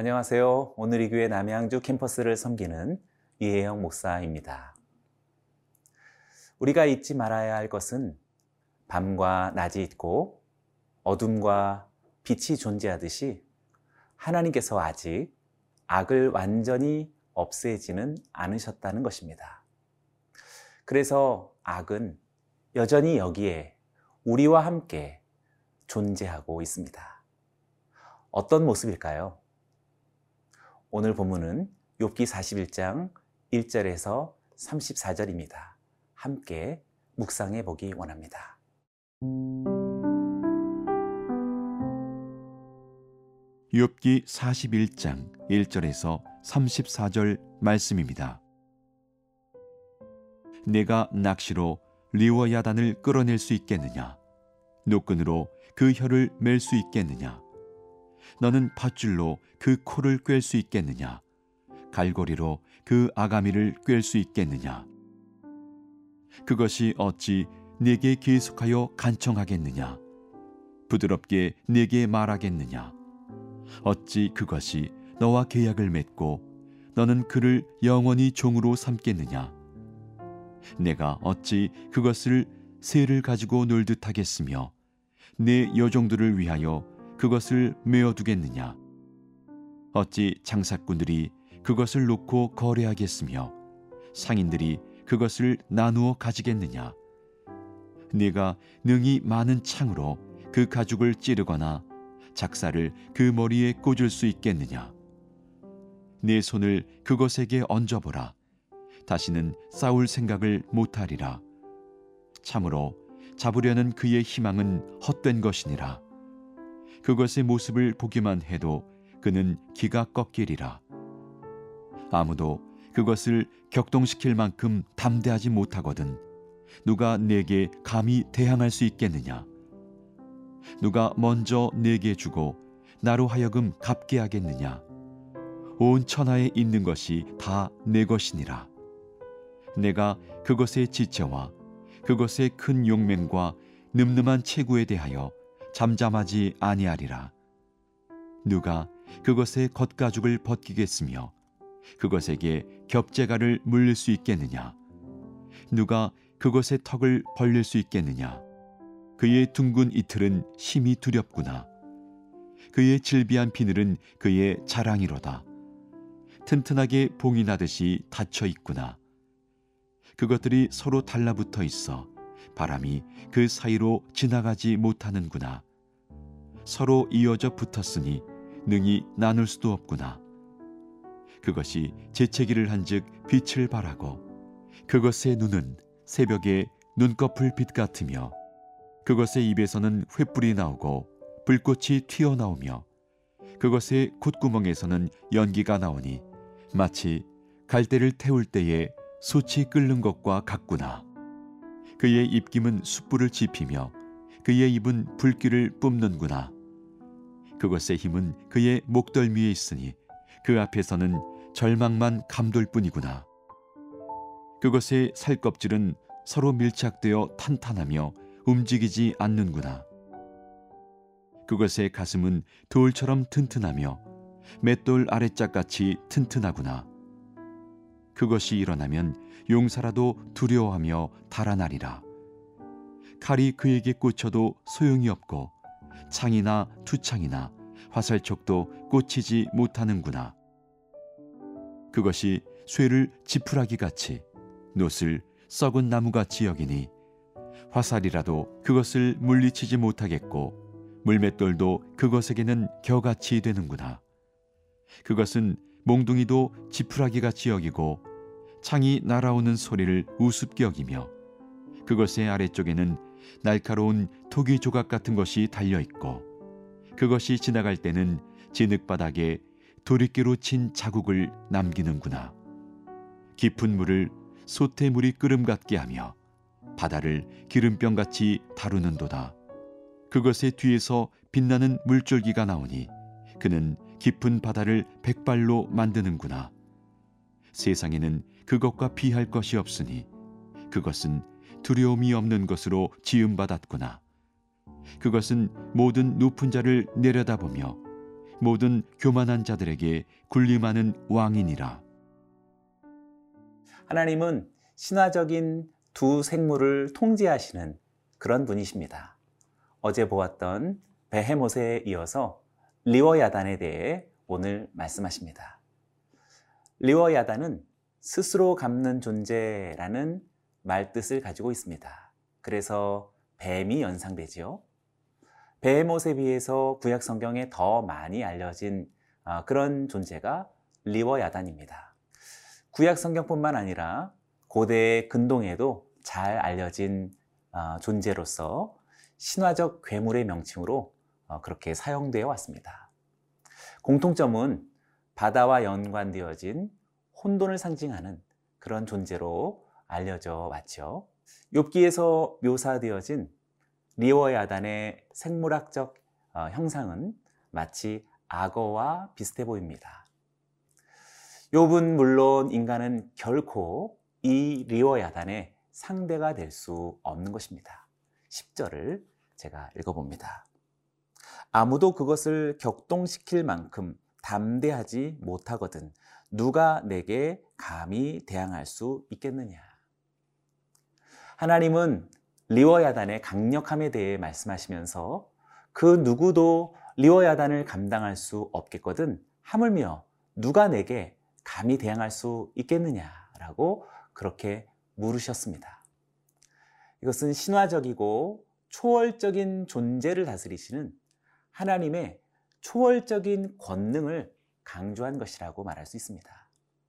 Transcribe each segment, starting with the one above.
안녕하세요. 오늘 이 교회 남양주 캠퍼스를 섬기는 이혜영 목사입니다. 우리가 잊지 말아야 할 것은 밤과 낮이 있고 어둠과 빛이 존재하듯이 하나님께서 아직 악을 완전히 없애지는 않으셨다는 것입니다. 그래서 악은 여전히 여기에 우리와 함께 존재하고 있습니다. 어떤 모습일까요? 오늘 본문은 욥기 41장 1절에서 34절입니다. 함께 묵상해 보기 원합니다. 욥기 41장 1절에서 34절 말씀입니다. 내가 낚시로 리워야단을 끌어낼 수 있겠느냐? 노끈으로 그 혀를 맬 수 있겠느냐? 너는 밧줄로 그 코를 꿰 수 있겠느냐? 갈고리로 그 아가미를 꿰 수 있겠느냐? 그것이 어찌 내게 계속하여 간청하겠느냐? 부드럽게 내게 말하겠느냐? 어찌 그것이 너와 계약을 맺고 너는 그를 영원히 종으로 삼겠느냐? 내가 어찌 그것을 새를 가지고 놀듯 하겠으며 내 여종들을 위하여 그것을 메어두겠느냐? 어찌 장사꾼들이 그것을 놓고 거래하겠으며 상인들이 그것을 나누어 가지겠느냐? 네가 능히 많은 창으로 그 가죽을 찌르거나 작사를 그 머리에 꽂을 수 있겠느냐? 내 손을 그것에게 얹어보라. 다시는 싸울 생각을 못하리라. 참으로 잡으려는 그의 희망은 헛된 것이니라. 그것의 모습을 보기만 해도 그는 기가 꺾이리라. 아무도 그것을 격동시킬 만큼 담대하지 못하거든 누가 내게 감히 대항할 수 있겠느냐? 누가 먼저 내게 주고 나로 하여금 갚게 하겠느냐? 온 천하에 있는 것이 다 내 것이니라. 내가 그것의 지체와 그것의 큰 용맹과 늠름한 체구에 대하여 잠잠하지 아니하리라. 누가 그것의 겉가죽을 벗기겠으며 그것에게 겹재가를 물릴 수 있겠느냐? 누가 그것의 턱을 벌릴 수 있겠느냐? 그의 둥근 이틀은 힘이 두렵구나. 그의 질비한 비늘은 그의 자랑이로다. 튼튼하게 봉이 나듯이 닫혀 있구나. 그것들이 서로 달라붙어 있어 바람이 그 사이로 지나가지 못하는구나. 서로 이어져 붙었으니 능히 나눌 수도 없구나. 그것이 재채기를 한즉 빛을 발하고 그것의 눈은 새벽에 눈꺼풀 빛 같으며 그것의 입에서는 횃불이 나오고 불꽃이 튀어나오며 그것의 콧구멍에서는 연기가 나오니 마치 갈대를 태울 때에 솥이 끓는 것과 같구나. 그의 입김은 숯불을 지피며 그의 입은 불길을 뿜는구나. 그것의 힘은 그의 목덜미에 있으니 그 앞에서는 절망만 감돌 뿐이구나. 그것의 살껍질은 서로 밀착되어 탄탄하며 움직이지 않는구나. 그것의 가슴은 돌처럼 튼튼하며 맷돌 아래짝같이 튼튼하구나. 그것이 일어나면 용사라도 두려워하며 달아나리라. 칼이 그에게 꽂혀도 소용이 없고 창이나 투창이나 화살촉도 꽂히지 못하는구나. 그것이 쇠를 지푸라기 같이 노을 썩은 나무같이 여기니 화살이라도 그것을 물리치지 못하겠고 물맷돌도 그것에게는 겨같이 되는구나. 그것은 몽둥이도 지푸라기 같이 여기고 창이 날아오는 소리를 우습게 여기며 그것의 아래쪽에는 날카로운 토기 조각 같은 것이 달려 있고 그것이 지나갈 때는 진흙 바닥에 도리깨로 친 자국을 남기는구나. 깊은 물을 소태 물이 끓음 같게 하며 바다를 기름병 같이 다루는도다. 그것의 뒤에서 빛나는 물줄기가 나오니 그는 깊은 바다를 백발로 만드는구나. 세상에는 그것과 비할 것이 없으니 그것은 두려움이 없는 것으로 지음받았구나. 그것은 모든 높은 자를 내려다보며 모든 교만한 자들에게 군림하는 왕이니라. 하나님은 신화적인 두 생물을 통제하시는 그런 분이십니다. 어제 보았던 베헤못에 이어서 리워야단에 대해 오늘 말씀하십니다. 리워야단은 스스로 갚는 존재라는 말뜻을 가지고 있습니다. 그래서 뱀이 연상되지요. 베헤못에 비해서 구약 성경에 더 많이 알려진 어, 그런 존재가 리워 야단입니다. 구약 성경뿐만 아니라 고대 근동에도 잘 알려진 어, 존재로서 신화적 괴물의 명칭으로 어, 그렇게 사용되어 왔습니다. 공통점은 바다와 연관되어진 혼돈을 상징하는 그런 존재로 알려져 왔죠. 욥기에서 묘사되어진 리워 야단의 생물학적 어, 형상은 마치 악어와 비슷해 보입니다. 욥은 물론 인간은 결코 이 리워 야단의 상대가 될 수 없는 것입니다. 10절을 제가 읽어봅니다. 아무도 그것을 격동시킬 만큼 담대하지 못하거든 누가 내게 감히 대항할 수 있겠느냐. 하나님은 리워야단의 강력함에 대해 말씀하시면서 그 누구도 리워야단을 감당할 수 없겠거든 하물며 누가 내게 감히 대항할 수 있겠느냐라고 그렇게 물으셨습니다. 이것은 신화적이고 초월적인 존재를 다스리시는 하나님의 초월적인 권능을 강조한 것이라고 말할 수 있습니다.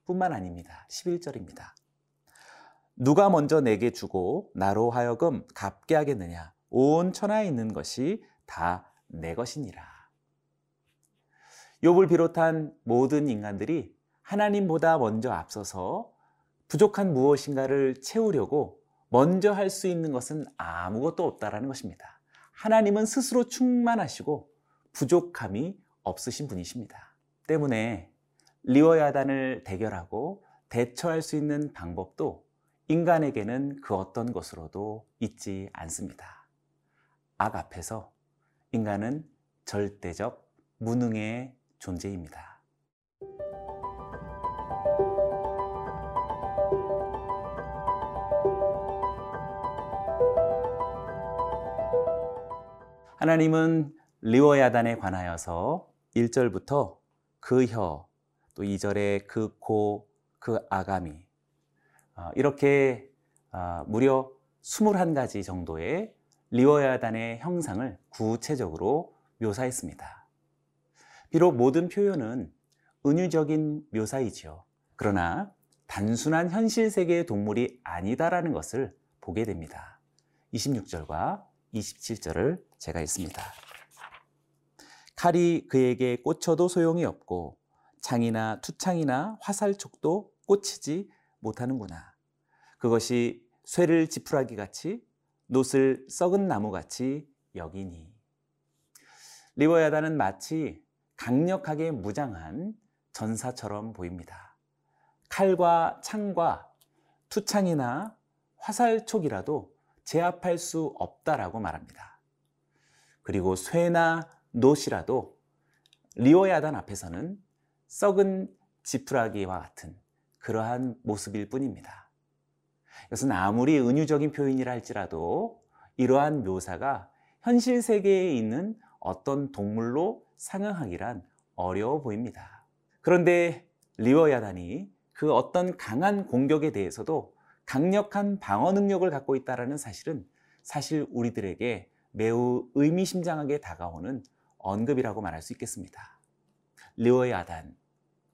뿐만 아닙니다. 11절입니다. 누가 먼저 내게 주고 나로 하여금 갚게 하겠느냐? 온 천하에 있는 것이 다 내 것이니라. 욥을 비롯한 모든 인간들이 하나님보다 먼저 앞서서 부족한 무엇인가를 채우려고 먼저 할 수 있는 것은 아무것도 없다라는 것입니다. 하나님은 스스로 충만하시고 부족함이 없으신 분이십니다. 때문에 리워야단을 대결하고 대처할 수 있는 방법도 인간에게는 그 어떤 것으로도 있지 않습니다. 악 앞에서 인간은 절대적 무능의 존재입니다. 하나님은 리워야단에 관하여서 1절부터 그 혀, 또 2절에 그 코, 그 아가미 어, 이렇게 어, 무려 21가지 정도의 리워야단의 형상을 구체적으로 묘사했습니다. 비록 모든 표현은 은유적인 묘사이지요. 그러나 단순한 현실 세계의 동물이 아니다라는 것을 보게 됩니다. 26절과 27절을 제가 읽습니다. 칼이 그에게 꽂혀도 소용이 없고 창이나 투창이나 화살촉도 꽂히지 못하는구나. 그것이 쇠를 지푸라기 같이 노을 썩은 나무 같이 여기니. 리워야다는 마치 강력하게 무장한 전사처럼 보입니다. 칼과 창과 투창이나 화살촉이라도 제압할 수 없다라고 말합니다. 그리고 쇠나 노시라도 리워야단 앞에서는 썩은 지푸라기와 같은 그러한 모습일 뿐입니다. 이것은 아무리 은유적인 표현이라 할지라도 이러한 묘사가 현실 세계에 있는 어떤 동물로 상응하기란 어려워 보입니다. 그런데 리워야단이 그 어떤 강한 공격에 대해서도 강력한 방어 능력을 갖고 있다는 사실은 사실 우리들에게 매우 의미심장하게 다가오는 언급이라고 말할 수 있겠습니다. 리워야단,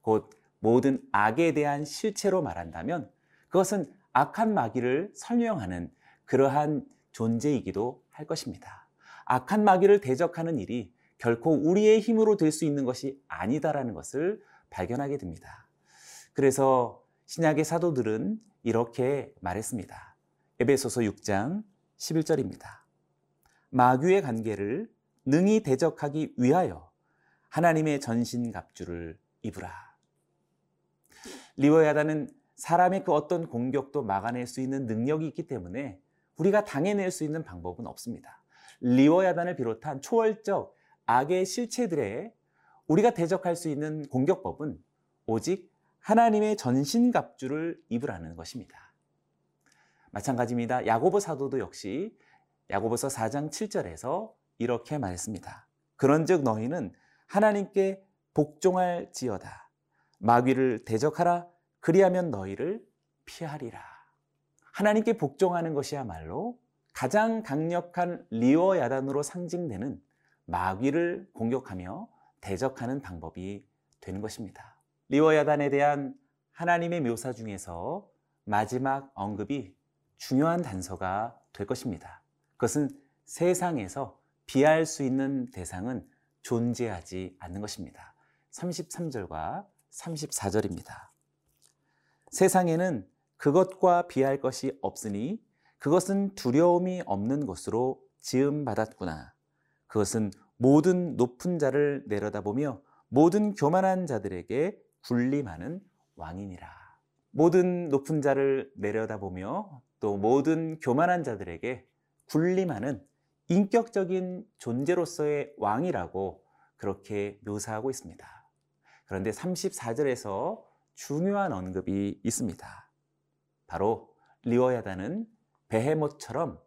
곧 모든 악에 대한 실체로 말한다면 그것은 악한 마귀를 설명하는 그러한 존재이기도 할 것입니다. 악한 마귀를 대적하는 일이 결코 우리의 힘으로 될 수 있는 것이 아니다라는 것을 발견하게 됩니다. 그래서 신약의 사도들은 이렇게 말했습니다. 에베소서 6장 11절입니다. 마귀의 관계를 능히 대적하기 위하여 하나님의 전신갑주를 입으라. 리워야다는 사람의 그 어떤 공격도 막아낼 수 있는 능력이 있기 때문에 우리가 당해낼 수 있는 방법은 없습니다. 리워야단을 비롯한 초월적 악의 실체들의 우리가 대적할 수 있는 공격법은 오직 하나님의 전신갑주를 입으라는 것입니다. 마찬가지입니다. 야고보 사도도 역시 야고보서 4장 7절에서 이렇게 말했습니다. 그런즉 너희는 하나님께 복종할지어다. 마귀를 대적하라. 그리하면 너희를 피하리라. 하나님께 복종하는 것이야말로 가장 강력한 리어 야단으로 상징되는 마귀를 공격하며 대적하는 방법이 되는 것입니다. 리어 야단에 대한 하나님의 묘사 중에서 마지막 언급이 중요한 단서가 될 것입니다. 그것은 세상에서 비할 수 있는 대상은 존재하지 않는 것입니다. 33절과 34절입니다. 세상에는 그것과 비할 것이 없으니 그것은 두려움이 없는 것으로 지음받았구나. 그것은 모든 높은 자를 내려다보며 모든 교만한 자들에게 군림하는 왕이니라. 모든 높은 자를 내려다보며 또 모든 교만한 자들에게 군림하는 인격적인 존재로서의 왕이라고 그렇게 묘사하고 있습니다. 그런데 34절에서 중요한 언급이 있습니다. 바로 리워야다는 베헤못처럼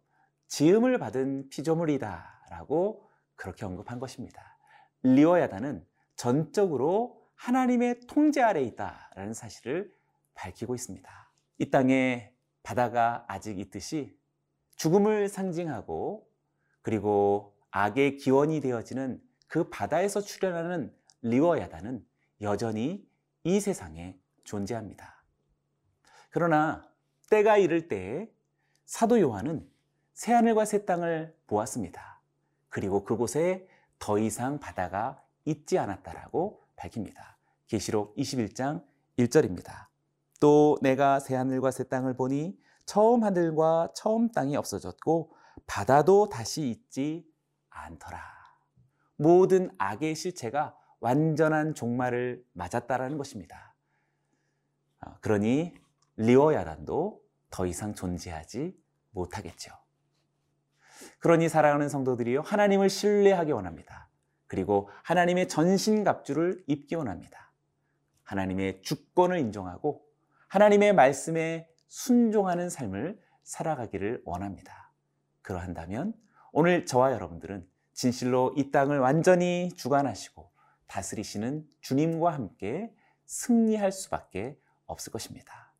지음을 받은 피조물이다 라고 그렇게 언급한 것입니다. 리워야다는 전적으로 하나님의 통제 아래 있다 라는 사실을 밝히고 있습니다. 이 땅에 바다가 아직 있듯이 죽음을 상징하고 그리고 악의 기원이 되어지는 그 바다에서 출현하는 리워야다는 여전히 이 세상에 존재합니다. 그러나 때가 이를 때에 사도 요한은 새하늘과 새 땅을 보았습니다. 그리고 그곳에 더 이상 바다가 있지 않았다라고 밝힙니다. 계시록 21장 1절입니다. 또 내가 새하늘과 새 땅을 보니 처음 하늘과 처음 땅이 없어졌고 바다도 다시 있지 않더라. 모든 악의 실체가 완전한 종말을 맞았다라는 것입니다. 어, 그러니 리워야단도 더 이상 존재하지 못하겠죠. 그러니 사랑하는 성도들이요 하나님을 신뢰하기 원합니다. 그리고 하나님의 전신갑주를 입기 원합니다. 하나님의 주권을 인정하고 하나님의 말씀에 순종하는 삶을 살아가기를 원합니다. 그러한다면 오늘 저와 여러분들은 진실로 이 땅을 완전히 주관하시고 다스리시는 주님과 함께 승리할 수밖에 없을 것입니다.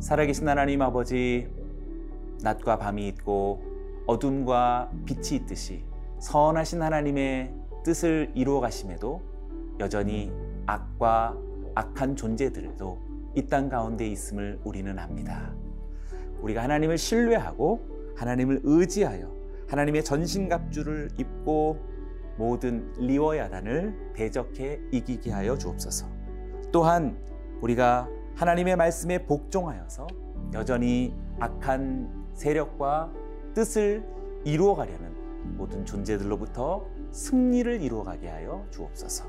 살아계신 하나님 아버지, 낮과 밤이 있고 어둠과 빛이 있듯이 선하신 하나님의 뜻을 이루어 가심에도 여전히 악과 악한 존재들도 이 땅 가운데 있음을 우리는 압니다. 우리가 하나님을 신뢰하고 하나님을 의지하여 하나님의 전신갑주를 입고 모든 리워야단을 대적해 이기게 하여 주옵소서. 또한 우리가 하나님의 말씀에 복종하여서 여전히 악한 세력과 뜻을 이루어가려는 모든 존재들로부터 승리를 이루어가게 하여 주옵소서.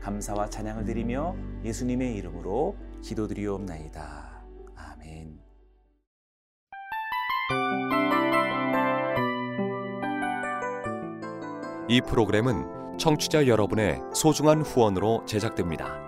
감사와 찬양을 드리며 예수님의 이름으로 기도드리옵나이다. 아멘. 이 프로그램은 청취자 여러분의 소중한 후원으로 제작됩니다.